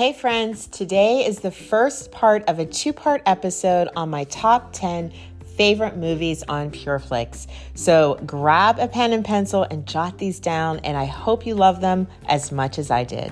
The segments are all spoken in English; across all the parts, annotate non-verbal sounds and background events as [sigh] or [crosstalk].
Hey, friends, today is the first part of a two part episode on my top 10 favorite movies on PureFlix. So grab a pen and pencil and jot these down, and I hope you love them as much as I did.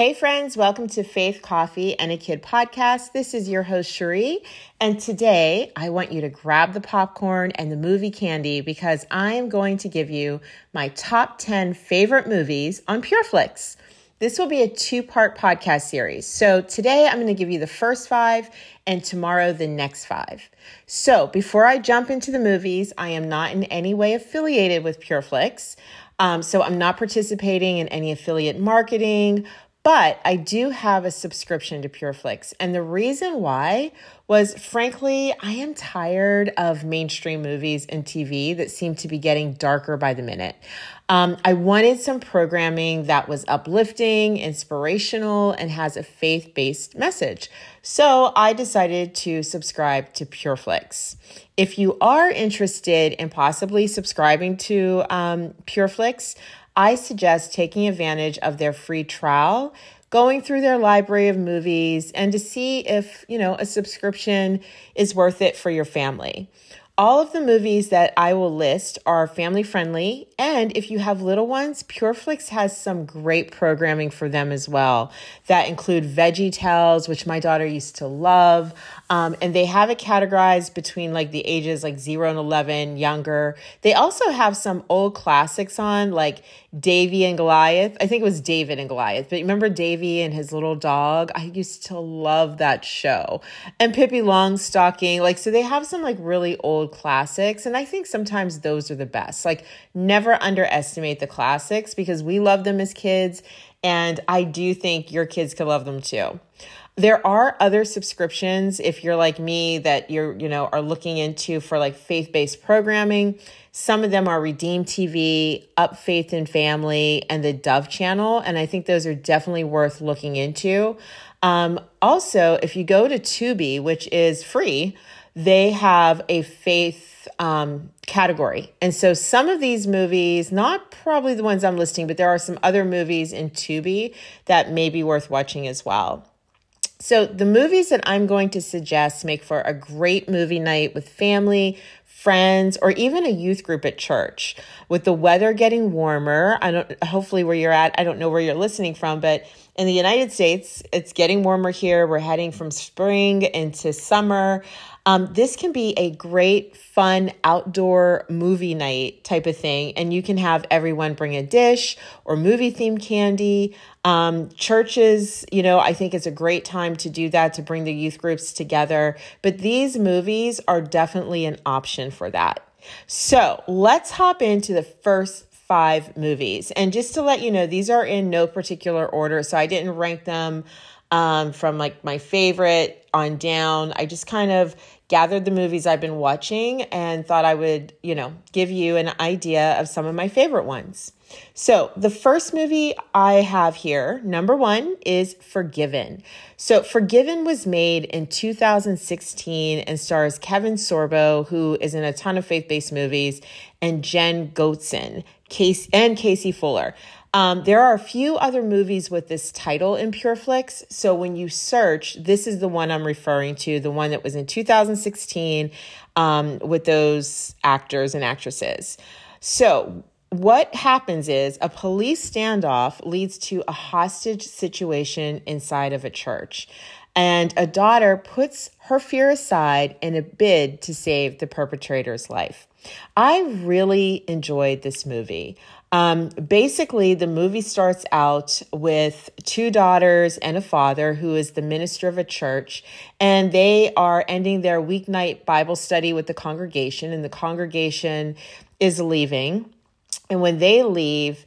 Hey, friends, welcome to Faith Coffee and a Kid podcast. This is your host, Cherie. And today I want you to grab the popcorn and the movie candy because I am going to give you my top 10 favorite movies on PureFlix. This will be a two part podcast series. So today I'm going to give you the first five and tomorrow the next five. So before I jump into the movies, I am not in any way affiliated with PureFlix. Um, so I'm not participating in any affiliate marketing but I do have a subscription to PureFlix. And the reason why was frankly, I am tired of mainstream movies and TV that seem to be getting darker by the minute. Um, I wanted some programming that was uplifting, inspirational, and has a faith based message. So I decided to subscribe to PureFlix. If you are interested in possibly subscribing to um, PureFlix, I suggest taking advantage of their free trial, going through their library of movies, and to see if, you know, a subscription is worth it for your family. All of the movies that I will list are family friendly. And if you have little ones, PureFlix has some great programming for them as well that include Veggie Tales, which my daughter used to love. Um, and they have it categorized between like the ages like 0 and 11, younger. They also have some old classics on, like Davey and Goliath. I think it was David and Goliath, but remember Davey and his little dog? I used to love that show. And Pippi Longstocking. Like, so they have some like really old classics. And I think sometimes those are the best. Like, never underestimate the classics because we love them as kids. And I do think your kids could love them too. There are other subscriptions if you're like me that you're, you know, are looking into for like faith-based programming. Some of them are Redeem TV, Up Faith and Family, and the Dove channel. And I think those are definitely worth looking into. Um, also, if you go to Tubi, which is free, they have a faith um, category. And so some of these movies, not probably the ones I'm listing, but there are some other movies in Tubi that may be worth watching as well. So, the movies that I'm going to suggest make for a great movie night with family, friends, or even a youth group at church. With the weather getting warmer, I don't hopefully where you're at, I don't know where you're listening from, but in the United States, it's getting warmer here. We're heading from spring into summer. Um, this can be a great, fun outdoor movie night type of thing. And you can have everyone bring a dish or movie themed candy. Um, churches, you know, I think it's a great time to do that to bring the youth groups together. But these movies are definitely an option for that. So let's hop into the first five movies. And just to let you know, these are in no particular order. So I didn't rank them um, from like my favorite on down. I just kind of gathered the movies I've been watching and thought I would, you know, give you an idea of some of my favorite ones. So, the first movie I have here, number one, is Forgiven. So, Forgiven was made in 2016 and stars Kevin Sorbo, who is in a ton of faith based movies, and Jenn Gotzon, Case, and Casey Fuller. Um, there are a few other movies with this title in PureFlix. So when you search, this is the one I'm referring to, the one that was in 2016 um, with those actors and actresses. So what happens is a police standoff leads to a hostage situation inside of a church. And a daughter puts her fear aside in a bid to save the perpetrator's life. I really enjoyed this movie. Um, basically, the movie starts out with two daughters and a father who is the minister of a church, and they are ending their weeknight Bible study with the congregation, and the congregation is leaving. And when they leave,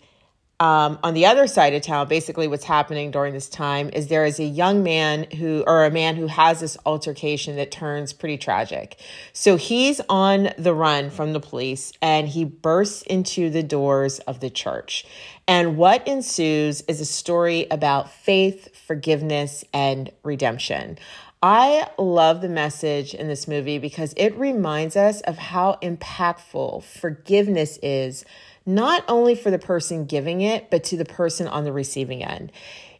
um, on the other side of town, basically what's happening during this time is there is a young man who, or a man who has this altercation that turns pretty tragic. So he's on the run from the police and he bursts into the doors of the church. And what ensues is a story about faith, forgiveness, and redemption. I love the message in this movie because it reminds us of how impactful forgiveness is, not only for the person giving it, but to the person on the receiving end.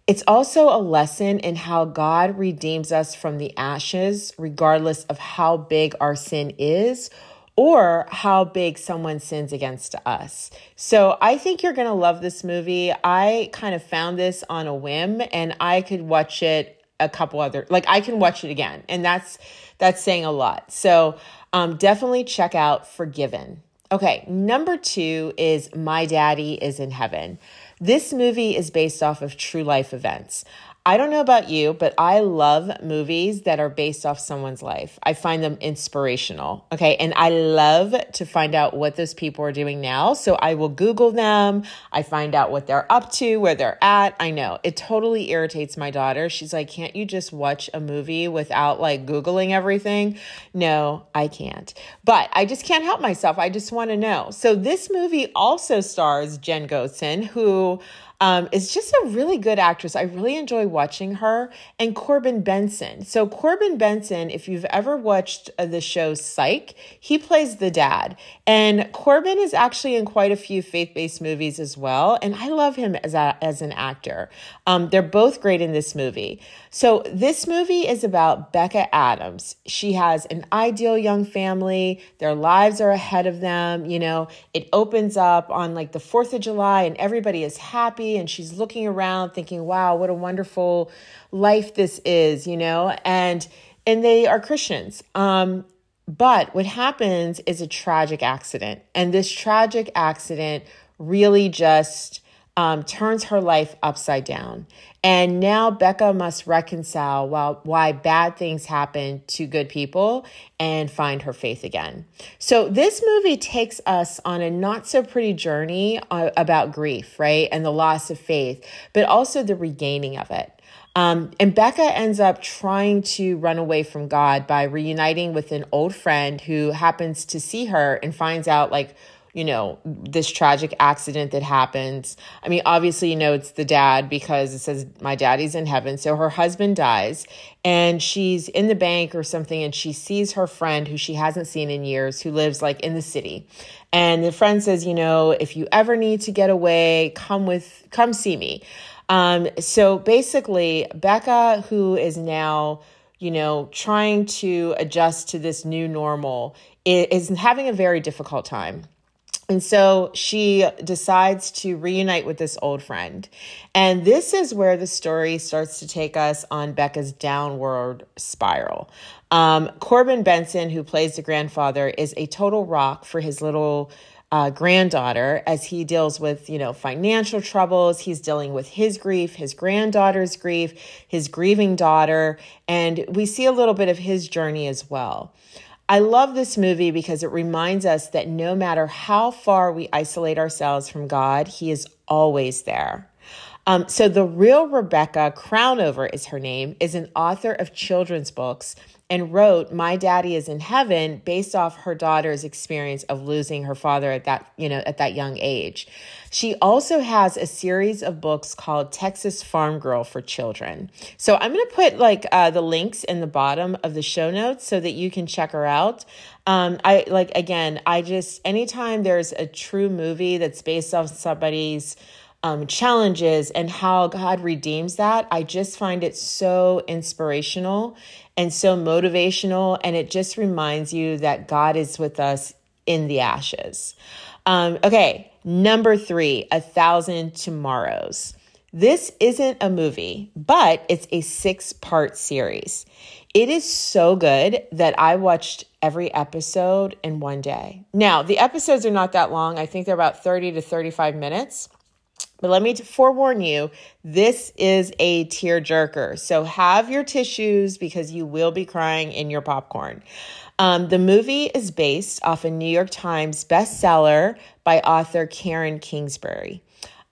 It's also a lesson in how God redeems us from the ashes, regardless of how big our sin is or how big someone sins against us. So I think you're going to love this movie. I kind of found this on a whim and I could watch it a couple other like I can watch it again and that's that's saying a lot. So um definitely check out Forgiven. Okay, number 2 is My Daddy is in Heaven. This movie is based off of true life events. I don't know about you, but I love movies that are based off someone's life. I find them inspirational. Okay. And I love to find out what those people are doing now. So I will Google them. I find out what they're up to, where they're at. I know it totally irritates my daughter. She's like, can't you just watch a movie without like Googling everything? No, I can't. But I just can't help myself. I just want to know. So this movie also stars Jenn Gotzon, who um, is just a really good actress. I really enjoy watching her. And Corbin Bernsen. So, Corbin Bernsen, if you've ever watched uh, the show Psych, he plays the dad. And Corbin is actually in quite a few faith based movies as well. And I love him as, a, as an actor. Um, they're both great in this movie. So, this movie is about Becca Adams. She has an ideal young family, their lives are ahead of them. You know, it opens up on like the 4th of July, and everybody is happy and she's looking around thinking, wow, what a wonderful life this is, you know? And and they are Christians. Um, but what happens is a tragic accident. And this tragic accident really just um, turns her life upside down. And now Becca must reconcile while, why bad things happen to good people and find her faith again. So, this movie takes us on a not so pretty journey uh, about grief, right? And the loss of faith, but also the regaining of it. Um, and Becca ends up trying to run away from God by reuniting with an old friend who happens to see her and finds out, like, you know, this tragic accident that happens. I mean, obviously, you know, it's the dad because it says, My daddy's in heaven. So her husband dies and she's in the bank or something and she sees her friend who she hasn't seen in years who lives like in the city. And the friend says, You know, if you ever need to get away, come with, come see me. Um, so basically, Becca, who is now, you know, trying to adjust to this new normal, is having a very difficult time and so she decides to reunite with this old friend. And this is where the story starts to take us on Becca's downward spiral. Um, Corbin Bernsen, who plays the grandfather, is a total rock for his little uh, granddaughter as he deals with, you know, financial troubles. He's dealing with his grief, his granddaughter's grief, his grieving daughter, and we see a little bit of his journey as well. I love this movie because it reminds us that no matter how far we isolate ourselves from God, He is always there. Um, so, the real Rebecca Crownover is her name, is an author of children's books and wrote My Daddy is in Heaven based off her daughter's experience of losing her father at that, you know, at that young age. She also has a series of books called Texas Farm Girl for Children. So I'm going to put like uh, the links in the bottom of the show notes so that you can check her out. Um, I like again, I just anytime there's a true movie that's based off somebody's um, challenges and how God redeems that, I just find it so inspirational and so motivational. And it just reminds you that God is with us in the ashes. Um, okay, number three, A Thousand Tomorrows. This isn't a movie, but it's a six part series. It is so good that I watched every episode in one day. Now, the episodes are not that long. I think they're about 30 to 35 minutes. But let me forewarn you, this is a tear jerker. So have your tissues because you will be crying in your popcorn. Um, the movie is based off a New York Times bestseller by author Karen Kingsbury.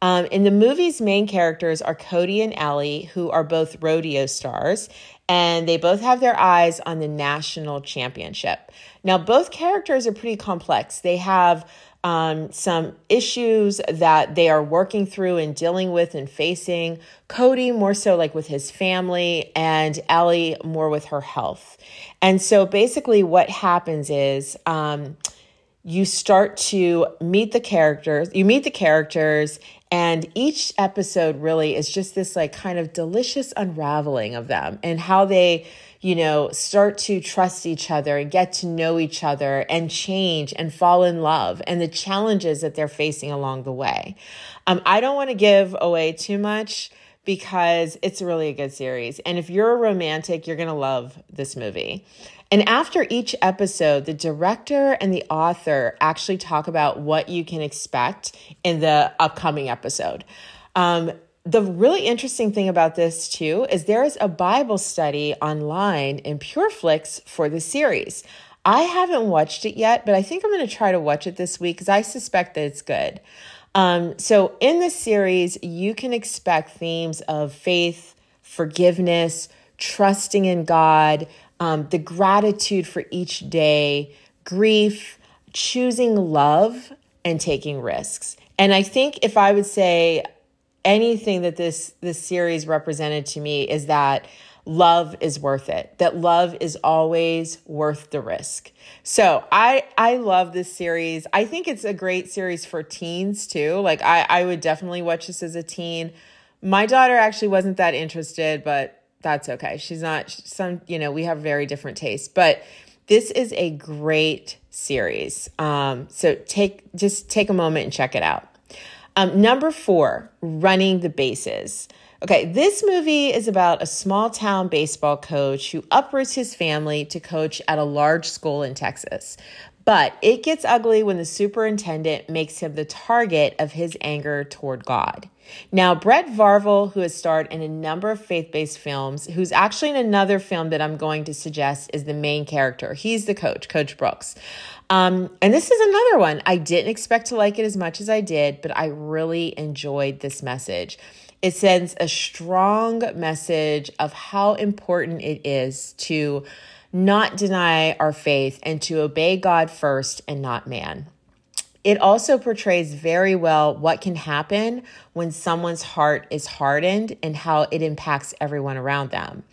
Um, in the movie's main characters are Cody and Ellie, who are both rodeo stars, and they both have their eyes on the national championship. Now, both characters are pretty complex. They have um, some issues that they are working through and dealing with and facing. Cody more so like with his family, and Ellie more with her health. And so basically, what happens is um, you start to meet the characters, you meet the characters, and each episode really is just this like kind of delicious unraveling of them and how they you know, start to trust each other and get to know each other and change and fall in love and the challenges that they're facing along the way. Um, I don't want to give away too much because it's really a good series. And if you're a romantic, you're going to love this movie. And after each episode, the director and the author actually talk about what you can expect in the upcoming episode. Um, the really interesting thing about this too is there is a Bible study online in PureFlix for the series. I haven't watched it yet, but I think I'm going to try to watch it this week because I suspect that it's good. Um, so, in this series, you can expect themes of faith, forgiveness, trusting in God, um, the gratitude for each day, grief, choosing love, and taking risks. And I think if I would say anything that this this series represented to me is that love is worth it that love is always worth the risk. So i i love this series. I think it's a great series for teens too. Like i i would definitely watch this as a teen. My daughter actually wasn't that interested but that's okay. She's not some you know we have very different tastes. But this is a great series. Um so take just take a moment and check it out um, number four, running the bases. Okay, this movie is about a small town baseball coach who uproots his family to coach at a large school in Texas. But it gets ugly when the superintendent makes him the target of his anger toward God. Now, Brett Varvel, who has starred in a number of faith based films, who's actually in another film that I'm going to suggest is the main character. He's the coach, Coach Brooks. Um, and this is another one. I didn't expect to like it as much as I did, but I really enjoyed this message. It sends a strong message of how important it is to not deny our faith and to obey God first and not man. It also portrays very well what can happen when someone's heart is hardened and how it impacts everyone around them.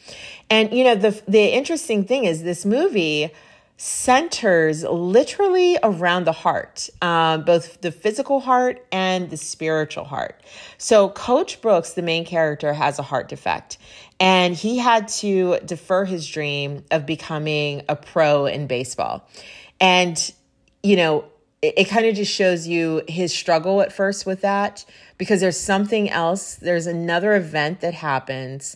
And you know the the interesting thing is this movie centers literally around the heart, um, both the physical heart and the spiritual heart. So, Coach Brooks, the main character, has a heart defect, and he had to defer his dream of becoming a pro in baseball. And, you know, it, it kind of just shows you his struggle at first with that because there's something else, there's another event that happens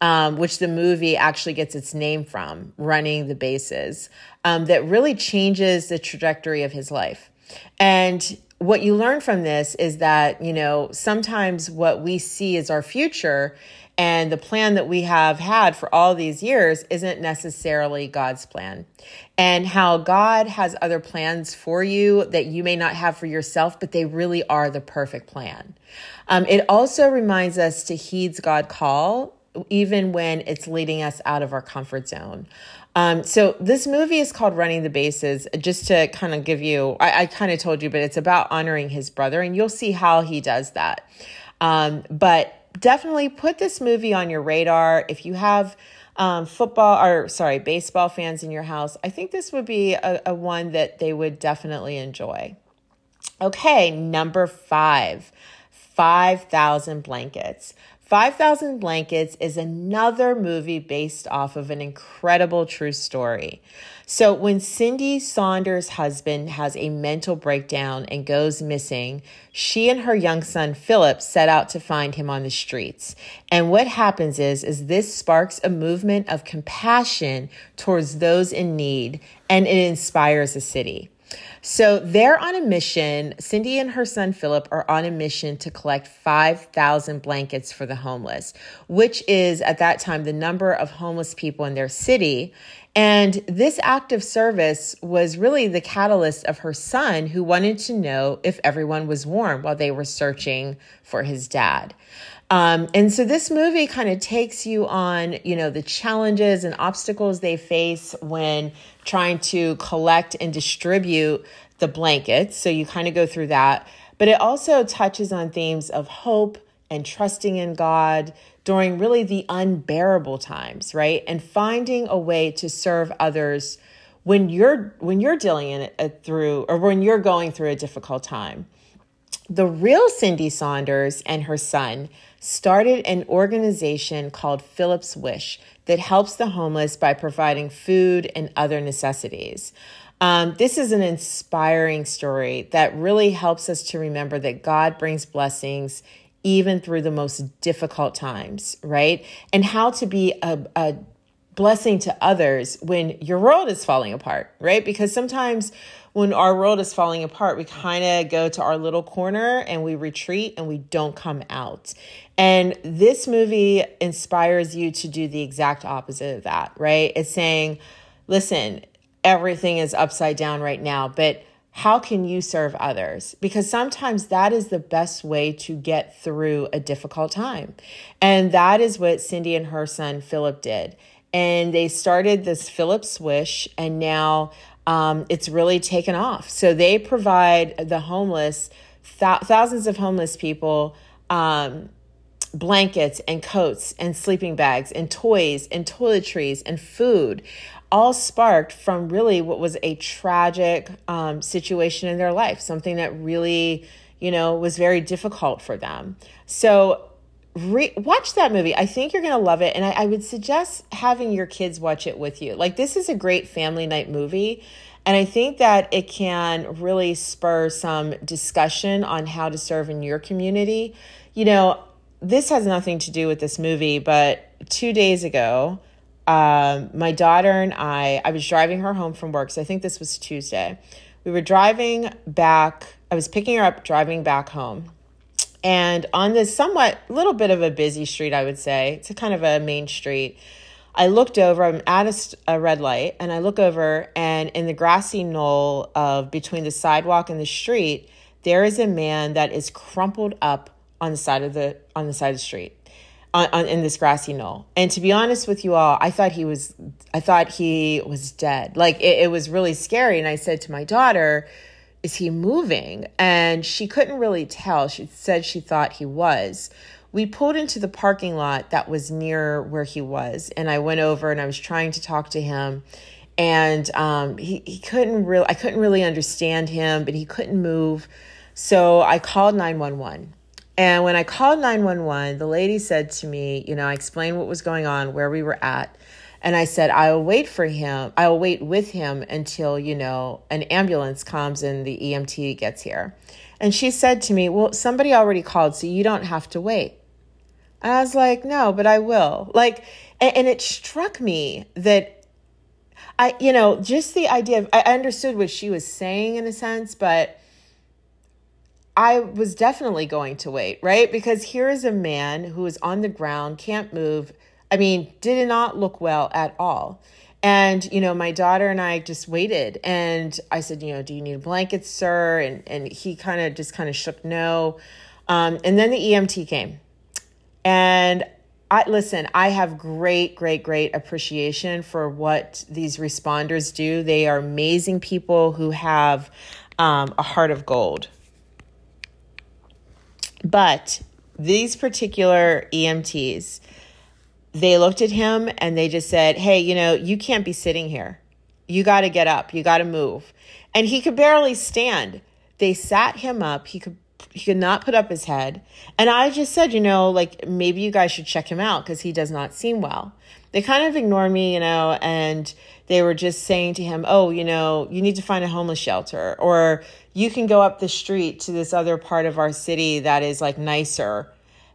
um, which the movie actually gets its name from, running the bases, um, that really changes the trajectory of his life. And what you learn from this is that, you know, sometimes what we see as our future and the plan that we have had for all these years isn't necessarily God's plan. And how God has other plans for you that you may not have for yourself, but they really are the perfect plan. Um, it also reminds us to heed God's call even when it's leading us out of our comfort zone. Um, so this movie is called Running the Bases. Just to kind of give you, I, I kind of told you, but it's about honoring his brother, and you'll see how he does that. Um, but definitely put this movie on your radar. If you have um, football or sorry, baseball fans in your house, I think this would be a, a one that they would definitely enjoy. Okay, number five, 5,000 blankets. 5,000 Blankets is another movie based off of an incredible true story. So, when Cindy Saunders' husband has a mental breakdown and goes missing, she and her young son Philip set out to find him on the streets. And what happens is is this sparks a movement of compassion towards those in need and it inspires a city. So they're on a mission. Cindy and her son Philip are on a mission to collect 5,000 blankets for the homeless, which is at that time the number of homeless people in their city. And this act of service was really the catalyst of her son, who wanted to know if everyone was warm while they were searching for his dad. Um, and so this movie kind of takes you on, you know, the challenges and obstacles they face when trying to collect and distribute the blankets. So you kind of go through that. But it also touches on themes of hope and trusting in God during really the unbearable times, right? And finding a way to serve others when you're when you're dealing it through or when you're going through a difficult time. The real Cindy Saunders and her son started an organization called Philip's Wish that helps the homeless by providing food and other necessities. Um, this is an inspiring story that really helps us to remember that God brings blessings even through the most difficult times, right? And how to be a, a blessing to others when your world is falling apart, right? Because sometimes when our world is falling apart, we kind of go to our little corner and we retreat and we don't come out. And this movie inspires you to do the exact opposite of that, right? It's saying, listen, everything is upside down right now, but how can you serve others? Because sometimes that is the best way to get through a difficult time. And that is what Cindy and her son Philip did. And they started this Philip's Wish, and now um, it's really taken off. So they provide the homeless, th- thousands of homeless people, um, blankets and coats and sleeping bags and toys and toiletries and food all sparked from really what was a tragic um, situation in their life, something that really, you know, was very difficult for them. So, re- watch that movie. I think you're going to love it. And I, I would suggest having your kids watch it with you. Like, this is a great family night movie. And I think that it can really spur some discussion on how to serve in your community. You know, this has nothing to do with this movie, but two days ago, um, my daughter and I, I was driving her home from work. So I think this was Tuesday. We were driving back. I was picking her up, driving back home. And on this somewhat little bit of a busy street, I would say, it's a kind of a main street. I looked over, I'm at a, a red light, and I look over, and in the grassy knoll of between the sidewalk and the street, there is a man that is crumpled up on the side of the on the side of the street on, on, in this grassy knoll. And to be honest with you all, I thought he was, I thought he was dead. Like it, it was really scary. And I said to my daughter, is he moving? And she couldn't really tell. She said she thought he was. We pulled into the parking lot that was near where he was. And I went over and I was trying to talk to him. And um, he, he couldn't really, I couldn't really understand him, but he couldn't move. So I called 911 and when I called 911, the lady said to me, you know, I explained what was going on, where we were at. And I said, I'll wait for him. I'll wait with him until, you know, an ambulance comes and the EMT gets here. And she said to me, Well, somebody already called, so you don't have to wait. And I was like, No, but I will. Like, and, and it struck me that I, you know, just the idea of, I understood what she was saying in a sense, but I was definitely going to wait, right? Because here is a man who is on the ground, can't move. I mean, did not look well at all. And, you know, my daughter and I just waited. And I said, you know, do you need a blanket, sir? And, and he kind of just kind of shook no. Um, and then the EMT came. And I listen, I have great, great, great appreciation for what these responders do. They are amazing people who have um, a heart of gold. But these particular EMTs, they looked at him and they just said, Hey, you know, you can't be sitting here. You got to get up. You got to move. And he could barely stand. They sat him up. He could he could not put up his head. And I just said, you know, like maybe you guys should check him out because he does not seem well. They kind of ignored me, you know, and they were just saying to him, oh, you know, you need to find a homeless shelter or you can go up the street to this other part of our city that is like nicer.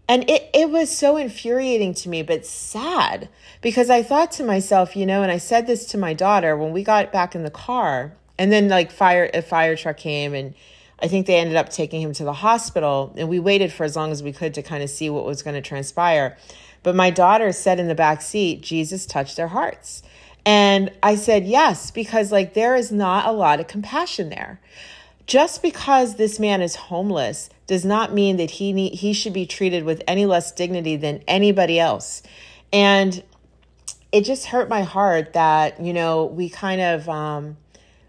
And it, it was so infuriating to me, but sad because I thought to myself, you know, and I said this to my daughter when we got back in the car, and then like fire a fire truck came and I think they ended up taking him to the hospital and we waited for as long as we could to kind of see what was going to transpire. But my daughter said in the back seat, Jesus touched their hearts. And I said, yes, because like there is not a lot of compassion there. Just because this man is homeless does not mean that he need, he should be treated with any less dignity than anybody else. And it just hurt my heart that, you know, we kind of um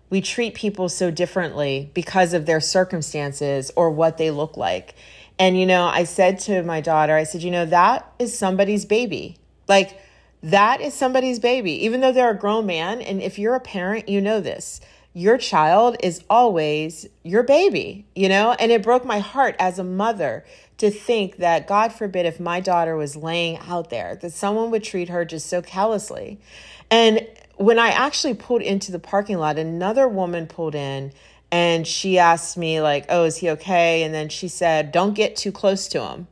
we treat people so differently because of their circumstances or what they look like. And, you know, I said to my daughter, I said, you know, that is somebody's baby. Like, that is somebody's baby, even though they're a grown man. And if you're a parent, you know this. Your child is always your baby, you know? And it broke my heart as a mother to think that, God forbid, if my daughter was laying out there, that someone would treat her just so callously. And when I actually pulled into the parking lot, another woman pulled in and she asked me, like, oh, is he okay? And then she said, don't get too close to him.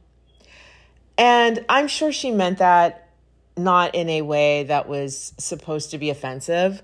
And I'm sure she meant that not in a way that was supposed to be offensive.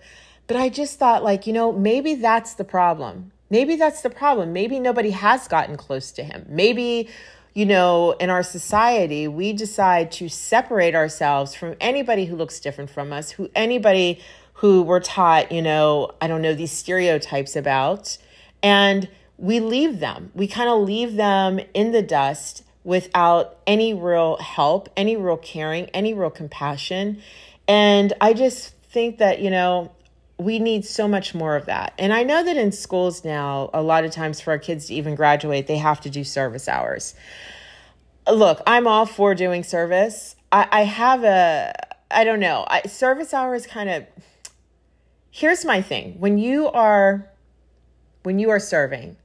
But I just thought, like, you know, maybe that's the problem. Maybe that's the problem. Maybe nobody has gotten close to him. Maybe, you know, in our society, we decide to separate ourselves from anybody who looks different from us, who anybody who we're taught, you know, I don't know, these stereotypes about. And we leave them. We kind of leave them in the dust without any real help, any real caring, any real compassion. And I just think that, you know, we need so much more of that. And I know that in schools now, a lot of times for our kids to even graduate, they have to do service hours. Look, I'm all for doing service. I, I have a, I don't know, I, service hours kind of, here's my thing. When you are, when you are serving,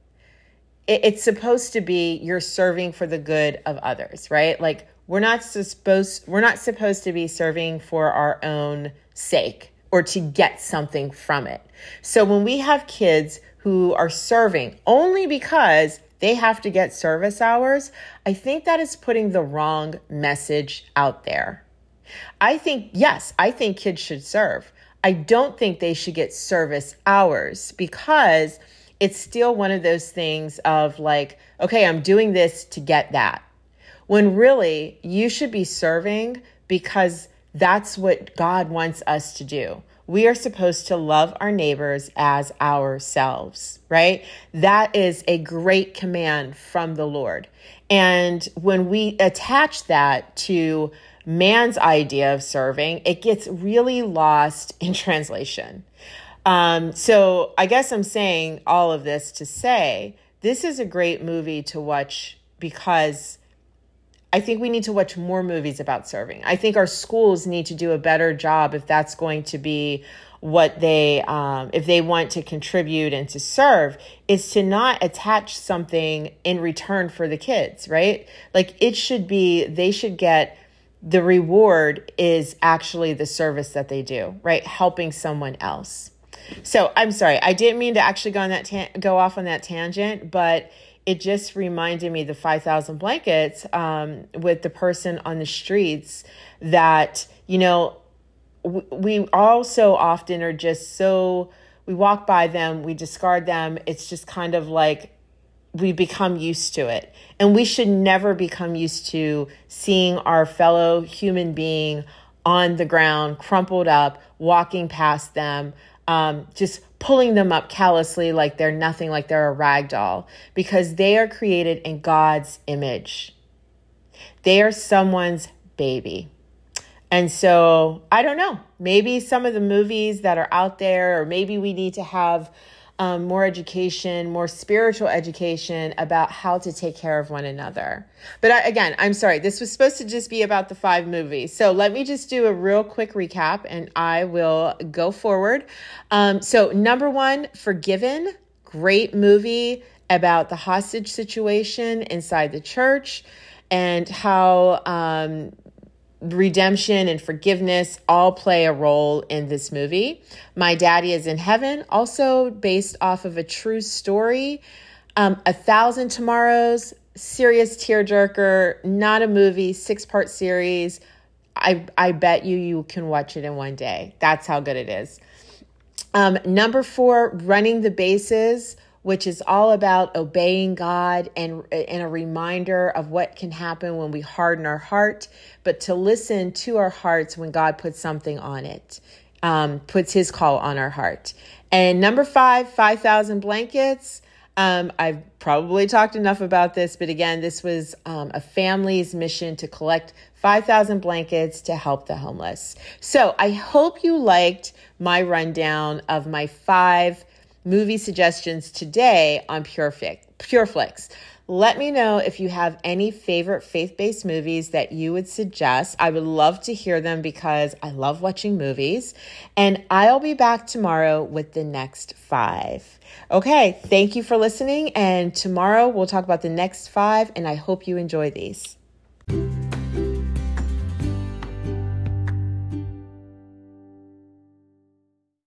it, it's supposed to be you're serving for the good of others, right? Like we're not supposed we're not supposed to be serving for our own sake or to get something from it. So when we have kids who are serving only because they have to get service hours, I think that is putting the wrong message out there. I think, yes, I think kids should serve. I don't think they should get service hours because it's still one of those things of like, okay, I'm doing this to get that. When really you should be serving because that's what God wants us to do. We are supposed to love our neighbors as ourselves, right? That is a great command from the Lord. And when we attach that to man's idea of serving, it gets really lost [laughs] in translation. Um, so I guess I'm saying all of this to say this is a great movie to watch because I think we need to watch more movies about serving. I think our schools need to do a better job if that's going to be what they um, if they want to contribute and to serve is to not attach something in return for the kids right? Like it should be they should get the reward is actually the service that they do right? Helping someone else. So I'm sorry, I didn't mean to actually go on that go off on that tangent, but it just reminded me the 5,000 blankets um, with the person on the streets that you know we, we also often are just so we walk by them, we discard them. It's just kind of like we become used to it. And we should never become used to seeing our fellow human being on the ground, crumpled up, walking past them, um, just pulling them up callously like they're nothing, like they're a rag doll, because they are created in God's image. They are someone's baby. And so I don't know, maybe some of the movies that are out there, or maybe we need to have um, more education, more spiritual education about how to take care of one another. But I, again, I'm sorry, this was supposed to just be about the five movies. So let me just do a real quick recap and I will go forward. Um, so, number one, Forgiven, great movie about the hostage situation inside the church and how um, redemption and forgiveness all play a role in this movie. My Daddy is in Heaven, also based off of a true story. Um, a Thousand Tomorrows, serious tearjerker, not a movie, six part series. I, I bet you you can watch it in one day. That's how good it is. Um, number four, Running the Bases which is all about obeying God and, and a reminder of what can happen when we harden our heart, but to listen to our hearts when God puts something on it. um, puts his call on our heart. And number five, 5,000 blankets. Um, I've probably talked enough about this, but again, this was um, a family's mission to collect 5,000 blankets to help the homeless. So I hope you liked my rundown of my five movie suggestions today on PureFlix. PureFlix. Let me know if you have any favorite faith based movies that you would suggest. I would love to hear them because I love watching movies. And I'll be back tomorrow with the next five. Okay, thank you for listening. And tomorrow we'll talk about the next five, and I hope you enjoy these.